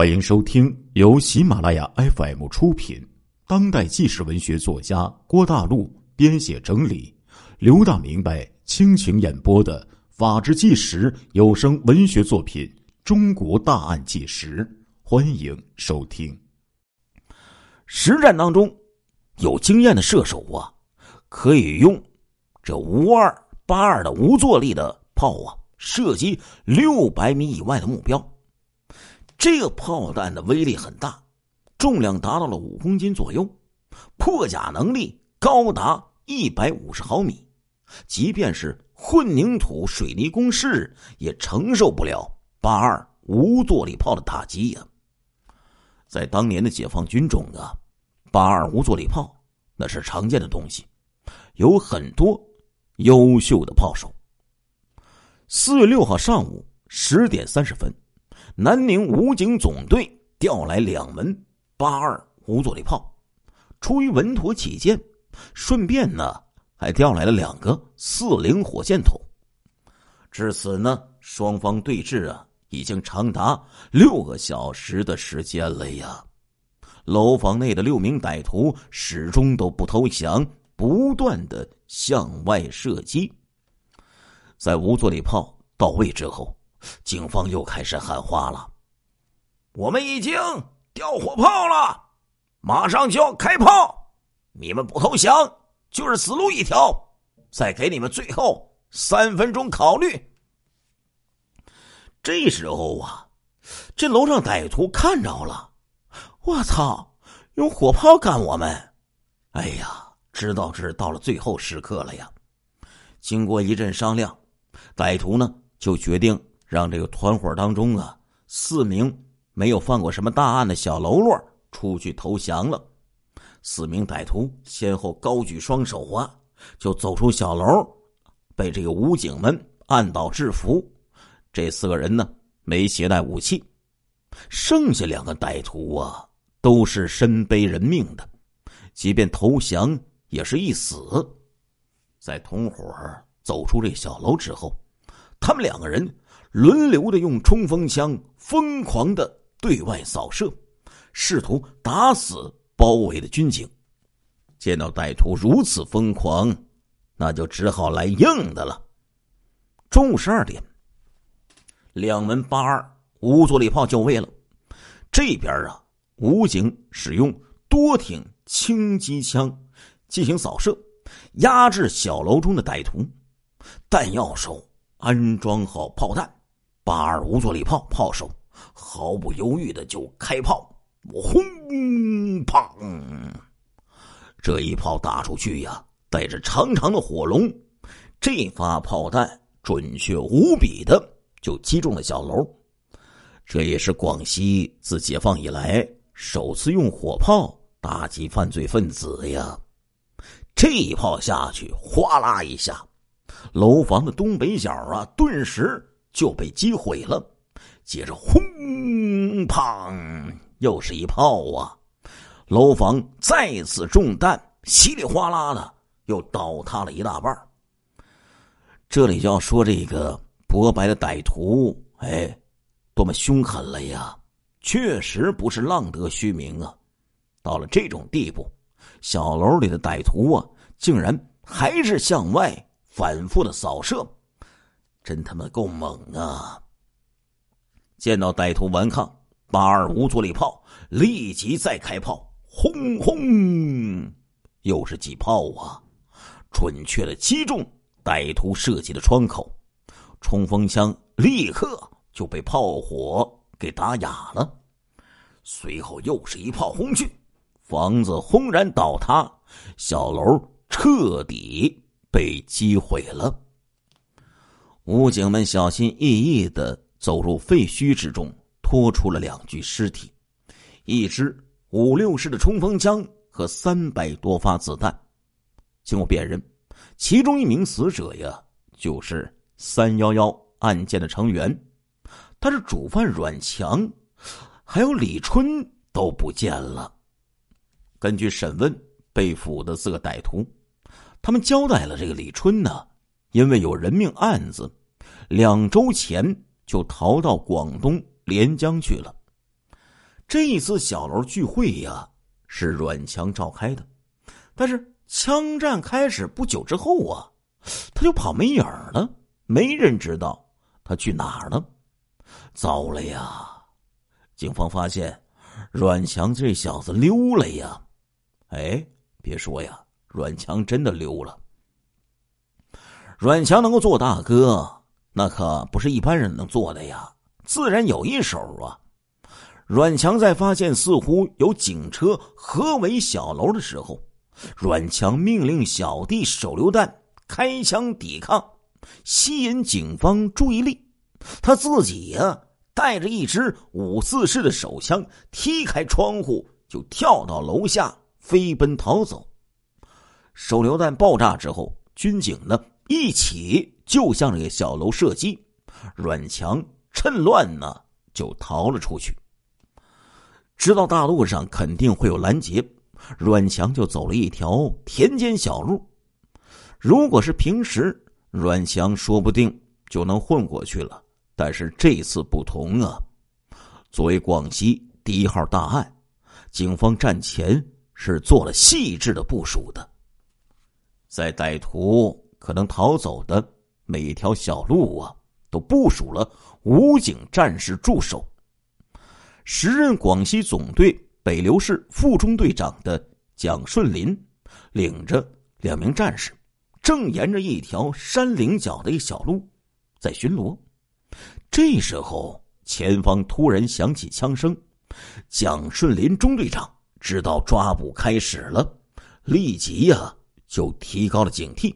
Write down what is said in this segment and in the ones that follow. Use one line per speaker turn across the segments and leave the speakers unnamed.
欢迎收听由喜马拉雅 FM 出品、当代纪实文学作家郭大陆编写整理、刘大明白倾情演播的《法制纪实》有声文学作品《中国大案纪实》，欢迎收听。
实战当中，有经验的射手啊，可以用这无二八二的无坐力的炮啊，射击六百米以外的目标。这个炮弹的威力很大，重量达到了五公斤左右，破甲能力高达一百五十毫米，即便是混凝土水泥工事也承受不了八二无坐力炮的打击呀。在当年的解放军中啊，八二无坐力炮那是常见的东西，有很多优秀的炮手。四月六号上午十点三十分。南宁武警总队调来两门八二无坐力炮，出于稳妥起见，顺便呢还调来了两个四零火箭筒。至此呢，双方对峙啊，已经长达六个小时的时间了呀。楼房内的六名歹徒始终都不投降，不断的向外射击。在无坐力炮到位之后。警方又开始喊话了：“我们已经调火炮了，马上就要开炮，你们不投降就是死路一条。再给你们最后三分钟考虑。”这时候啊，这楼上歹徒看着了，我操，用火炮干我们！哎呀，知道这是到了最后时刻了呀。经过一阵商量，歹徒呢就决定。让这个团伙当中啊，四名没有犯过什么大案的小喽啰出去投降了。四名歹徒先后高举双手啊，就走出小楼，被这个武警们按倒制服。这四个人呢，没携带武器，剩下两个歹徒啊，都是身背人命的，即便投降也是一死。在同伙走出这小楼之后，他们两个人。轮流的用冲锋枪疯狂的对外扫射，试图打死包围的军警。见到歹徒如此疯狂，那就只好来硬的了。中午十二点，两门八二无坐力炮就位了。这边啊，武警使用多挺轻机枪进行扫射，压制小楼中的歹徒。弹药手安装好炮弹。八二五坐力炮炮手毫不犹豫的就开炮，轰砰！这一炮打出去呀，带着长长的火龙，这发炮弹准确无比的就击中了小楼。这也是广西自解放以来首次用火炮打击犯罪分子呀！这一炮下去，哗啦一下，楼房的东北角啊，顿时。就被击毁了，接着轰砰，又是一炮啊！楼房再次中弹，稀里哗啦的又倒塌了一大半。这里就要说这个博白的歹徒，哎，多么凶狠了呀！确实不是浪得虚名啊！到了这种地步，小楼里的歹徒啊，竟然还是向外反复的扫射。真他妈够猛啊！见到歹徒顽抗，八二无坐力炮立即再开炮，轰轰，又是几炮啊！准确的击中歹徒设计的窗口，冲锋枪立刻就被炮火给打哑了。随后又是一炮轰去，房子轰然倒塌，小楼彻底被击毁了。武警们小心翼翼的走入废墟之中，拖出了两具尸体，一支五六式的冲锋枪和三百多发子弹。经过辨认，其中一名死者呀，就是三幺幺案件的成员，但是主犯阮强，还有李春都不见了。根据审问被俘的四个歹徒，他们交代了这个李春呢，因为有人命案子。两周前就逃到广东连江去了。这一次小楼聚会呀，是阮强召开的，但是枪战开始不久之后啊，他就跑没影儿了，没人知道他去哪儿了。糟了呀！警方发现阮强这小子溜了呀！哎，别说呀，阮强真的溜了。阮强能够做大哥，那可不是一般人能做的呀，自然有一手啊。阮强在发现似乎有警车合围小楼的时候，阮强命令小弟手榴弹开枪抵抗，吸引警方注意力。他自己呀，带着一支五四式的手枪，踢开窗户就跳到楼下飞奔逃走。手榴弹爆炸之后，军警呢一起就向这个小楼射击，阮强趁乱呢就逃了出去。知道大路上肯定会有拦截，阮强就走了一条田间小路。如果是平时，阮强说不定就能混过去了。但是这次不同啊！作为广西第一号大案，警方战前是做了细致的部署的，在歹徒可能逃走的每一条小路啊，都部署了武警战士驻守。时任广西总队北流市副中队长的蒋顺林，领着两名战士，正沿着一条山岭角的一小路在巡逻。这时候，前方突然响起枪声，蒋顺林中队长知道抓捕开始了，立即呀就提高了警惕。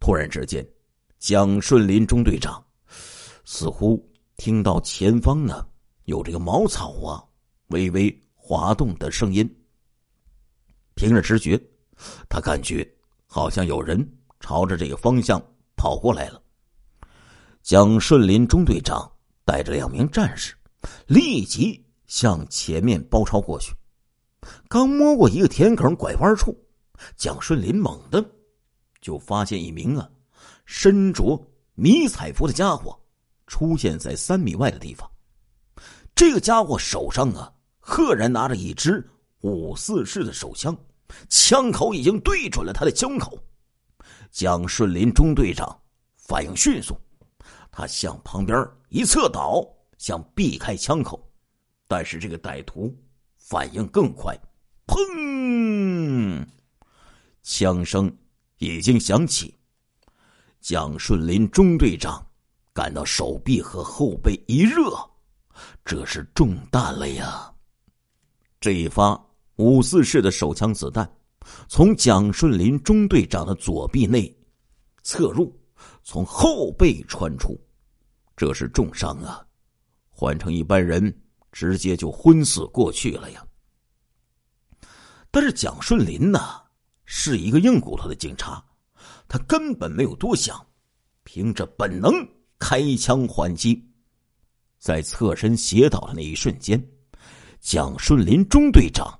突然之间，蒋顺林中队长似乎听到前方呢。有这个茅草啊，微微滑动的声音。凭着直觉，他感觉好像有人朝着这个方向跑过来了。蒋顺林中队长带着两名战士，立即向前面包抄过去。刚摸过一个田埂拐弯处，蒋顺林猛地就发现一名啊身着迷彩服的家伙出现在三米外的地方。这个家伙手上啊，赫然拿着一支五四式的手枪，枪口已经对准了他的胸口。蒋顺林中队长反应迅速，他向旁边一侧倒，想避开枪口，但是这个歹徒反应更快，砰！枪声已经响起，蒋顺林中队长感到手臂和后背一热。这是中弹了呀！这一发五四式的手枪子弹从蒋顺林中队长的左臂内侧入，从后背穿出，这是重伤啊！换成一般人，直接就昏死过去了呀。但是蒋顺林呢，是一个硬骨头的警察，他根本没有多想，凭着本能开枪还击。在侧身斜倒的那一瞬间，蒋顺林中队长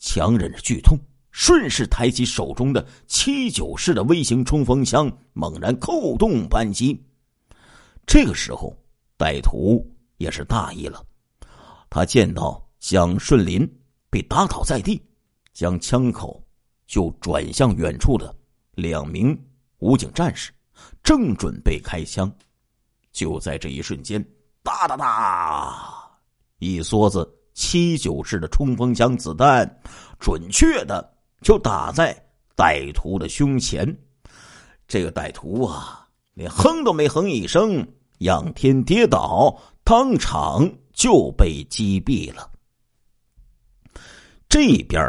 强忍着剧痛，顺势抬起手中的七九式的微型冲锋枪，猛然扣动扳机。这个时候，歹徒也是大意了，他见到蒋顺林被打倒在地，将枪口就转向远处的两名武警战士，正准备开枪。就在这一瞬间。哒哒哒！一梭子七九式的冲锋枪子弹，准确的就打在歹徒的胸前。这个歹徒啊，连哼都没哼一声，仰天跌倒，当场就被击毙了。这边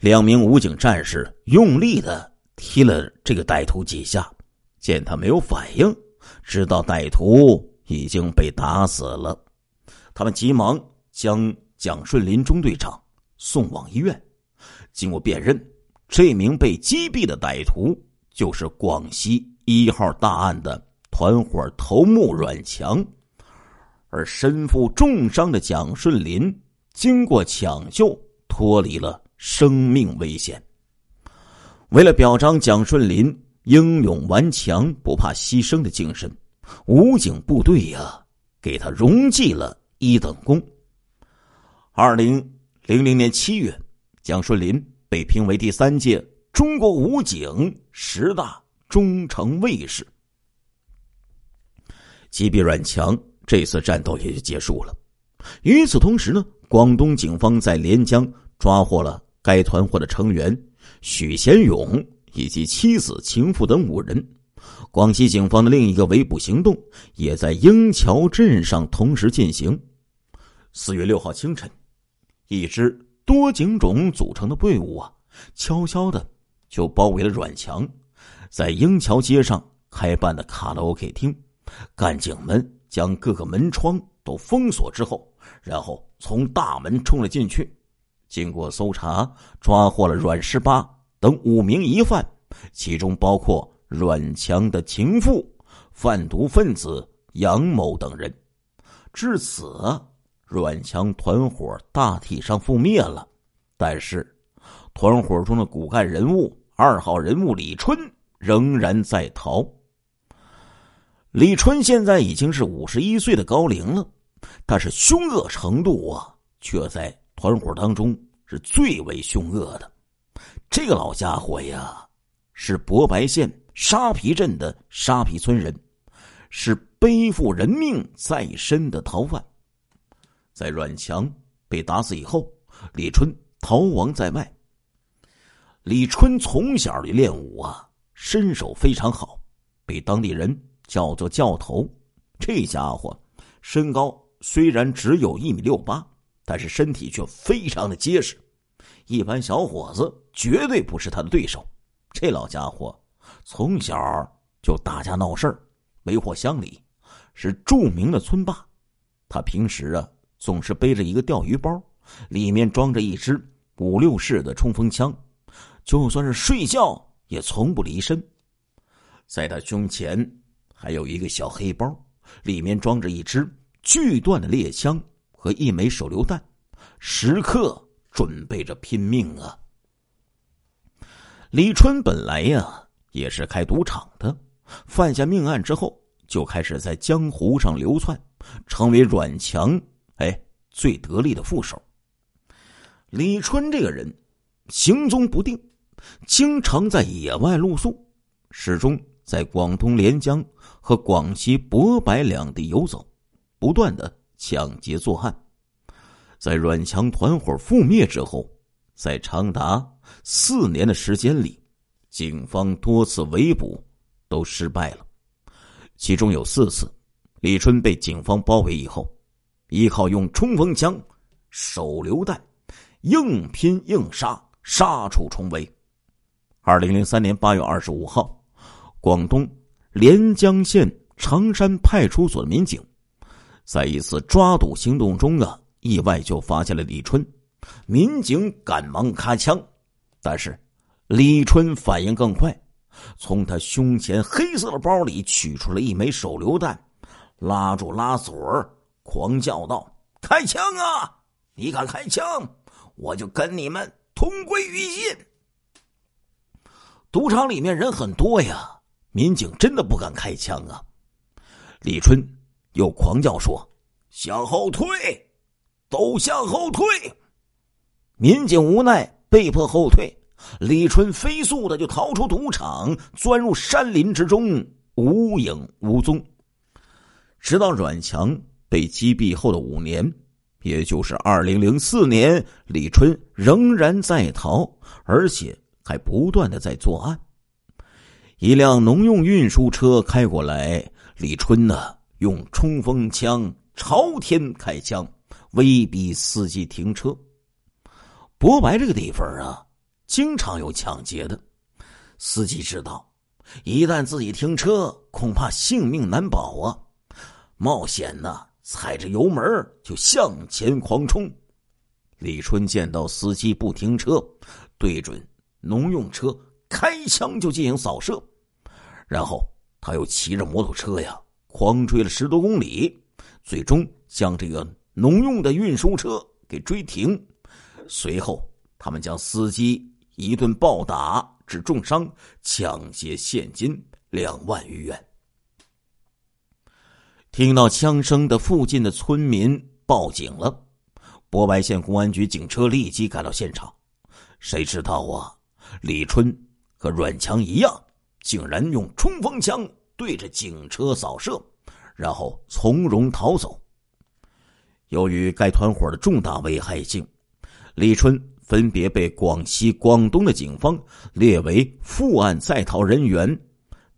两名武警战士用力的踢了这个歹徒几下，见他没有反应，知道歹徒。已经被打死了，他们急忙将蒋顺林中队长送往医院。经过辨认，这名被击毙的歹徒就是广西一号大案的团伙头目阮强，而身负重伤的蒋顺林经过抢救脱离了生命危险。为了表彰蒋顺林英勇顽强、不怕牺牲的精神。武警部队呀，给他荣记了一等功。二零零零年七月，蒋顺林被评为第三届中国武警十大忠诚卫士。击毙阮强，这次战斗也就结束了。与此同时呢，广东警方在连江抓获了该团伙的成员许贤勇以及妻子、情妇等五人。广西警方的另一个围捕行动也在英桥镇上同时进行。四月六号清晨。一支多警种组成的队伍啊，悄悄的就包围了阮强在英桥街上开办的卡拉 OK 厅。干警们将各个门窗都封锁之后，然后从大门冲了进去。经过搜查，抓获了阮十八等五名疑犯，其中包括阮强的情妇、贩毒分子杨某等人。至此。阮强团伙大体上覆灭了，但是团伙中的骨干人物二号人物李春仍然在逃。李春现在已经是五十一岁的高龄了，但是凶恶程度啊，却在团伙当中是最为凶恶的。这个老家伙呀，是博白县沙皮镇的沙皮村人，是背负人命在身的逃犯。在阮强被打死以后，李春逃亡在外。李春从小就练武啊，身手非常好，被当地人叫做“教头”。这家伙身高虽然只有一米六八，但是身体却非常的结实，一般小伙子绝对不是他的对手。这老家伙从小就打架闹事儿，为祸乡里，是著名的村霸。他平时啊。总是背着一个钓鱼包，里面装着一支五六式的冲锋枪，就算是睡觉也从不离身。在他胸前还有一个小黑包，里面装着一支锯断的猎枪和一枚手榴弹，时刻准备着拼命啊！李春本来呀也是开赌场的，犯下命案之后就开始在江湖上流窜，成为阮强。哎，最得力的副手。李春这个人行踪不定，经常在野外露宿，始终在广东连江和广西博白两地游走，不断的抢劫作案。在阮强团伙覆灭之后，在长达四年的时间里，警方多次围捕都失败了，其中有四次，李春被警方包围以后。依靠用冲锋枪、手榴弹，硬拼硬杀，杀出重围。二零零三年八月二十五号，广东连江县长山派出所的民警，在一次抓赌行动中啊，意外就发现了李春。民警赶忙开枪，但是李春反应更快，从他胸前黑色的包里取出了一枚手榴弹，拉住拉锁狂叫道：“开枪啊！你敢开枪，我就跟你们同归于尽。”赌场里面人很多呀，民警真的不敢开枪啊。李春又狂叫说：“向后退，都向后退！”民警无奈被迫后退，李春飞速的就逃出赌场，钻入山林之中，无影无踪。直到阮强。被击毙后的五年，也就是二零零四年，李春仍然在逃，而且还不断的在作案。一辆农用运输车开过来，李春呢用冲锋枪朝天开枪，威逼司机停车。博白这个地方啊，经常有抢劫的，司机知道，一旦自己停车，恐怕性命难保啊，冒险呢。踩着油门就向前狂冲，李春见到司机不停车，对准农用车开枪就进行扫射，然后他又骑着摩托车呀狂追了十多公里，最终将这个农用的运输车给追停。随后，他们将司机一顿暴打致重伤，抢劫现金两万余元。听到枪声的附近的村民报警了，博白县公安局警车立即赶到现场。谁知道啊，李春和阮强一样，竟然用冲锋枪对着警车扫射，然后从容逃走。由于该团伙的重大危害性，李春分别被广西、广东的警方列为负案在逃人员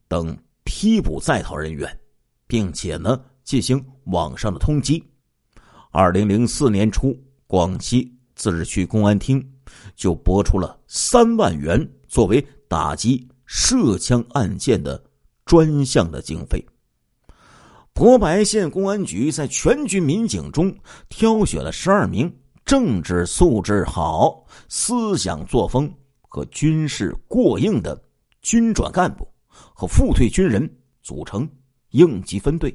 等批捕在逃人员，并且呢进行网上的通缉。二零零四年初，广西自治区公安厅就拨出了三万元作为打击涉枪案件的专项的经费。博白县公安局在全局民警中挑选了十二名政治素质好、思想作风和军事过硬的军转干部和复退军人，组成应急分队，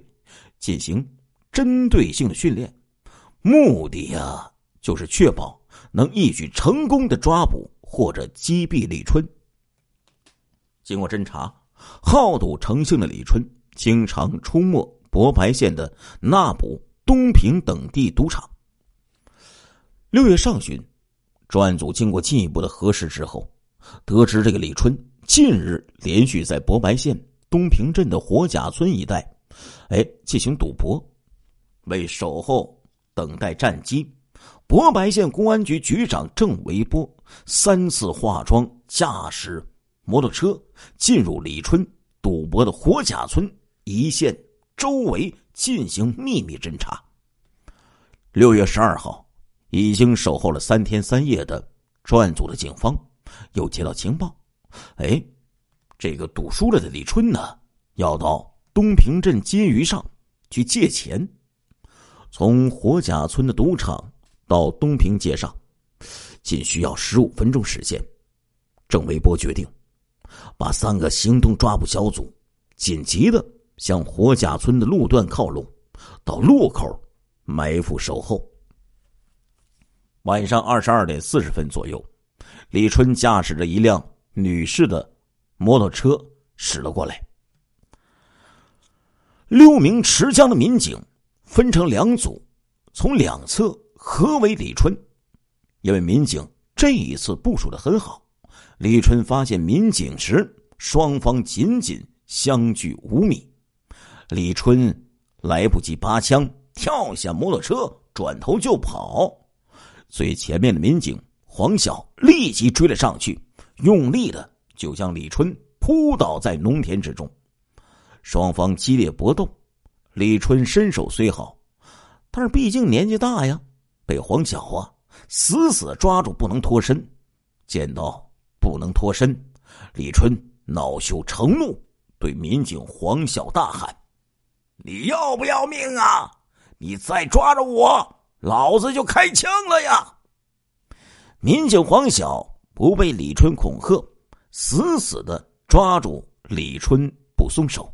进行针对性的训练，目的呀，就是确保能一举成功的抓捕或者击毙李春。经过侦查，好赌成性的李春经常出没。博白县的那卜、东平等地赌场。六月上旬，专案组经过进一步的核实之后，得知这个李春近日连续在博白县东平镇的火甲村一带，哎，进行赌博。为守候等待战机，博白县公安局局长郑维波三次化妆驾驶摩托车进入李春赌博的火甲村一线。周围进行秘密侦查。六月十二号，已经守候了三天三夜的专案组的警方又接到情报：哎，这个赌输了的李春呢，要到东平镇金鱼上去借钱。从火甲村的赌场到东平街上，仅需要十五分钟时间。郑维波决定把三个行动抓捕小组紧急的。向火甲村的路段靠拢，到路口埋伏守候。晚上二十二点四十分左右，李春驾驶着一辆女士的摩托车驶了过来。六名持枪的民警分成两组，从两侧合围李春。因为民警这一次部署的很好，李春发现民警时，双方仅仅相距五米。李春来不及拔枪，跳下摩托车，转头就跑。最前面的民警黄晓立即追了上去，用力的就将李春扑倒在农田之中。双方激烈搏斗，李春身手虽好，但是毕竟年纪大呀，被黄晓啊死死抓住，不能脱身。见到不能脱身，李春恼羞成怒，对民警黄晓大喊。你要不要命啊？你再抓着我，老子就开枪了呀！民警黄晓不被李春恐吓，死死的抓住李春不松手。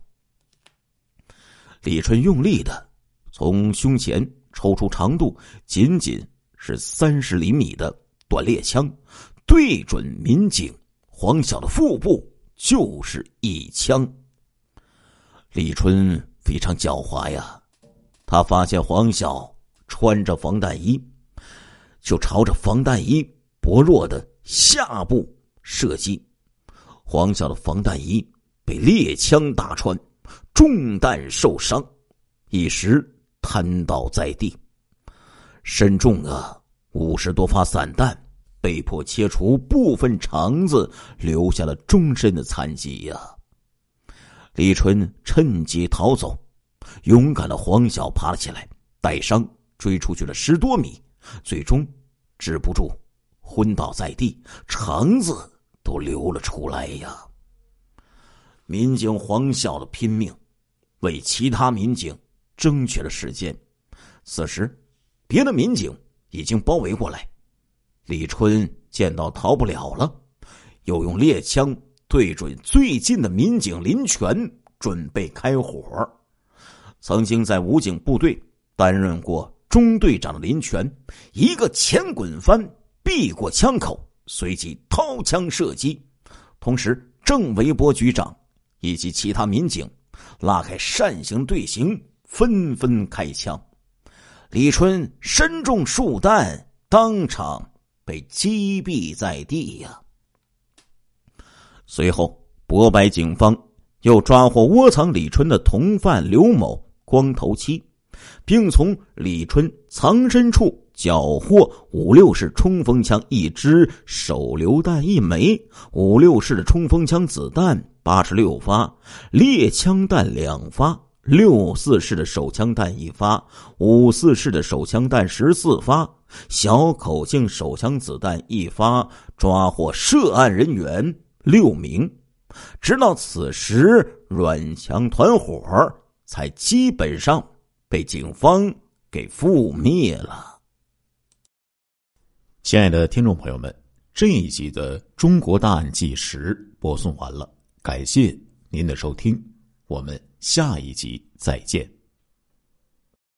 李春用力的从胸前抽出长度仅仅是三十厘米的短猎枪，对准民警黄晓的腹部就是一枪。李春。非常狡猾呀！他发现黄晓穿着防弹衣，就朝着防弹衣薄弱的下部射击。黄晓的防弹衣被猎枪打穿，中弹受伤，一时瘫倒在地。身中啊五十多发散弹，被迫切除部分肠子，留下了终身的残疾呀。李春趁机逃走，勇敢的黄晓爬了起来，带伤追出去了十多米，最终止不住，昏倒在地，肠子都流了出来呀。民警黄晓的拼命，为其他民警争取了时间。此时，别的民警已经包围过来，李春见到逃不了了，又用猎枪。对准最近的民警林全，准备开火。曾经在武警部队担任过中队长的林全，一个前滚翻避过枪口，随即掏枪射击。同时，郑维波局长以及其他民警拉开扇形队形，纷纷开枪。李春身中数弹，当场被击毙在地呀。随后，博白警方又抓获窝藏李春的同犯刘某（光头七），并从李春藏身处缴获五六式冲锋枪一支、手榴弹一枚、五六式的冲锋枪子弹八十六发、猎枪弹两发。六四式的手枪弹一发，五四式的手枪弹十四发，小口径手枪子弹一发，抓获涉案人员六名。直到此时，软强团伙才基本上被警方给覆灭了。
亲爱的听众朋友们，这一集的《中国大案纪实》播送完了，感谢您的收听，我们。下一集再见。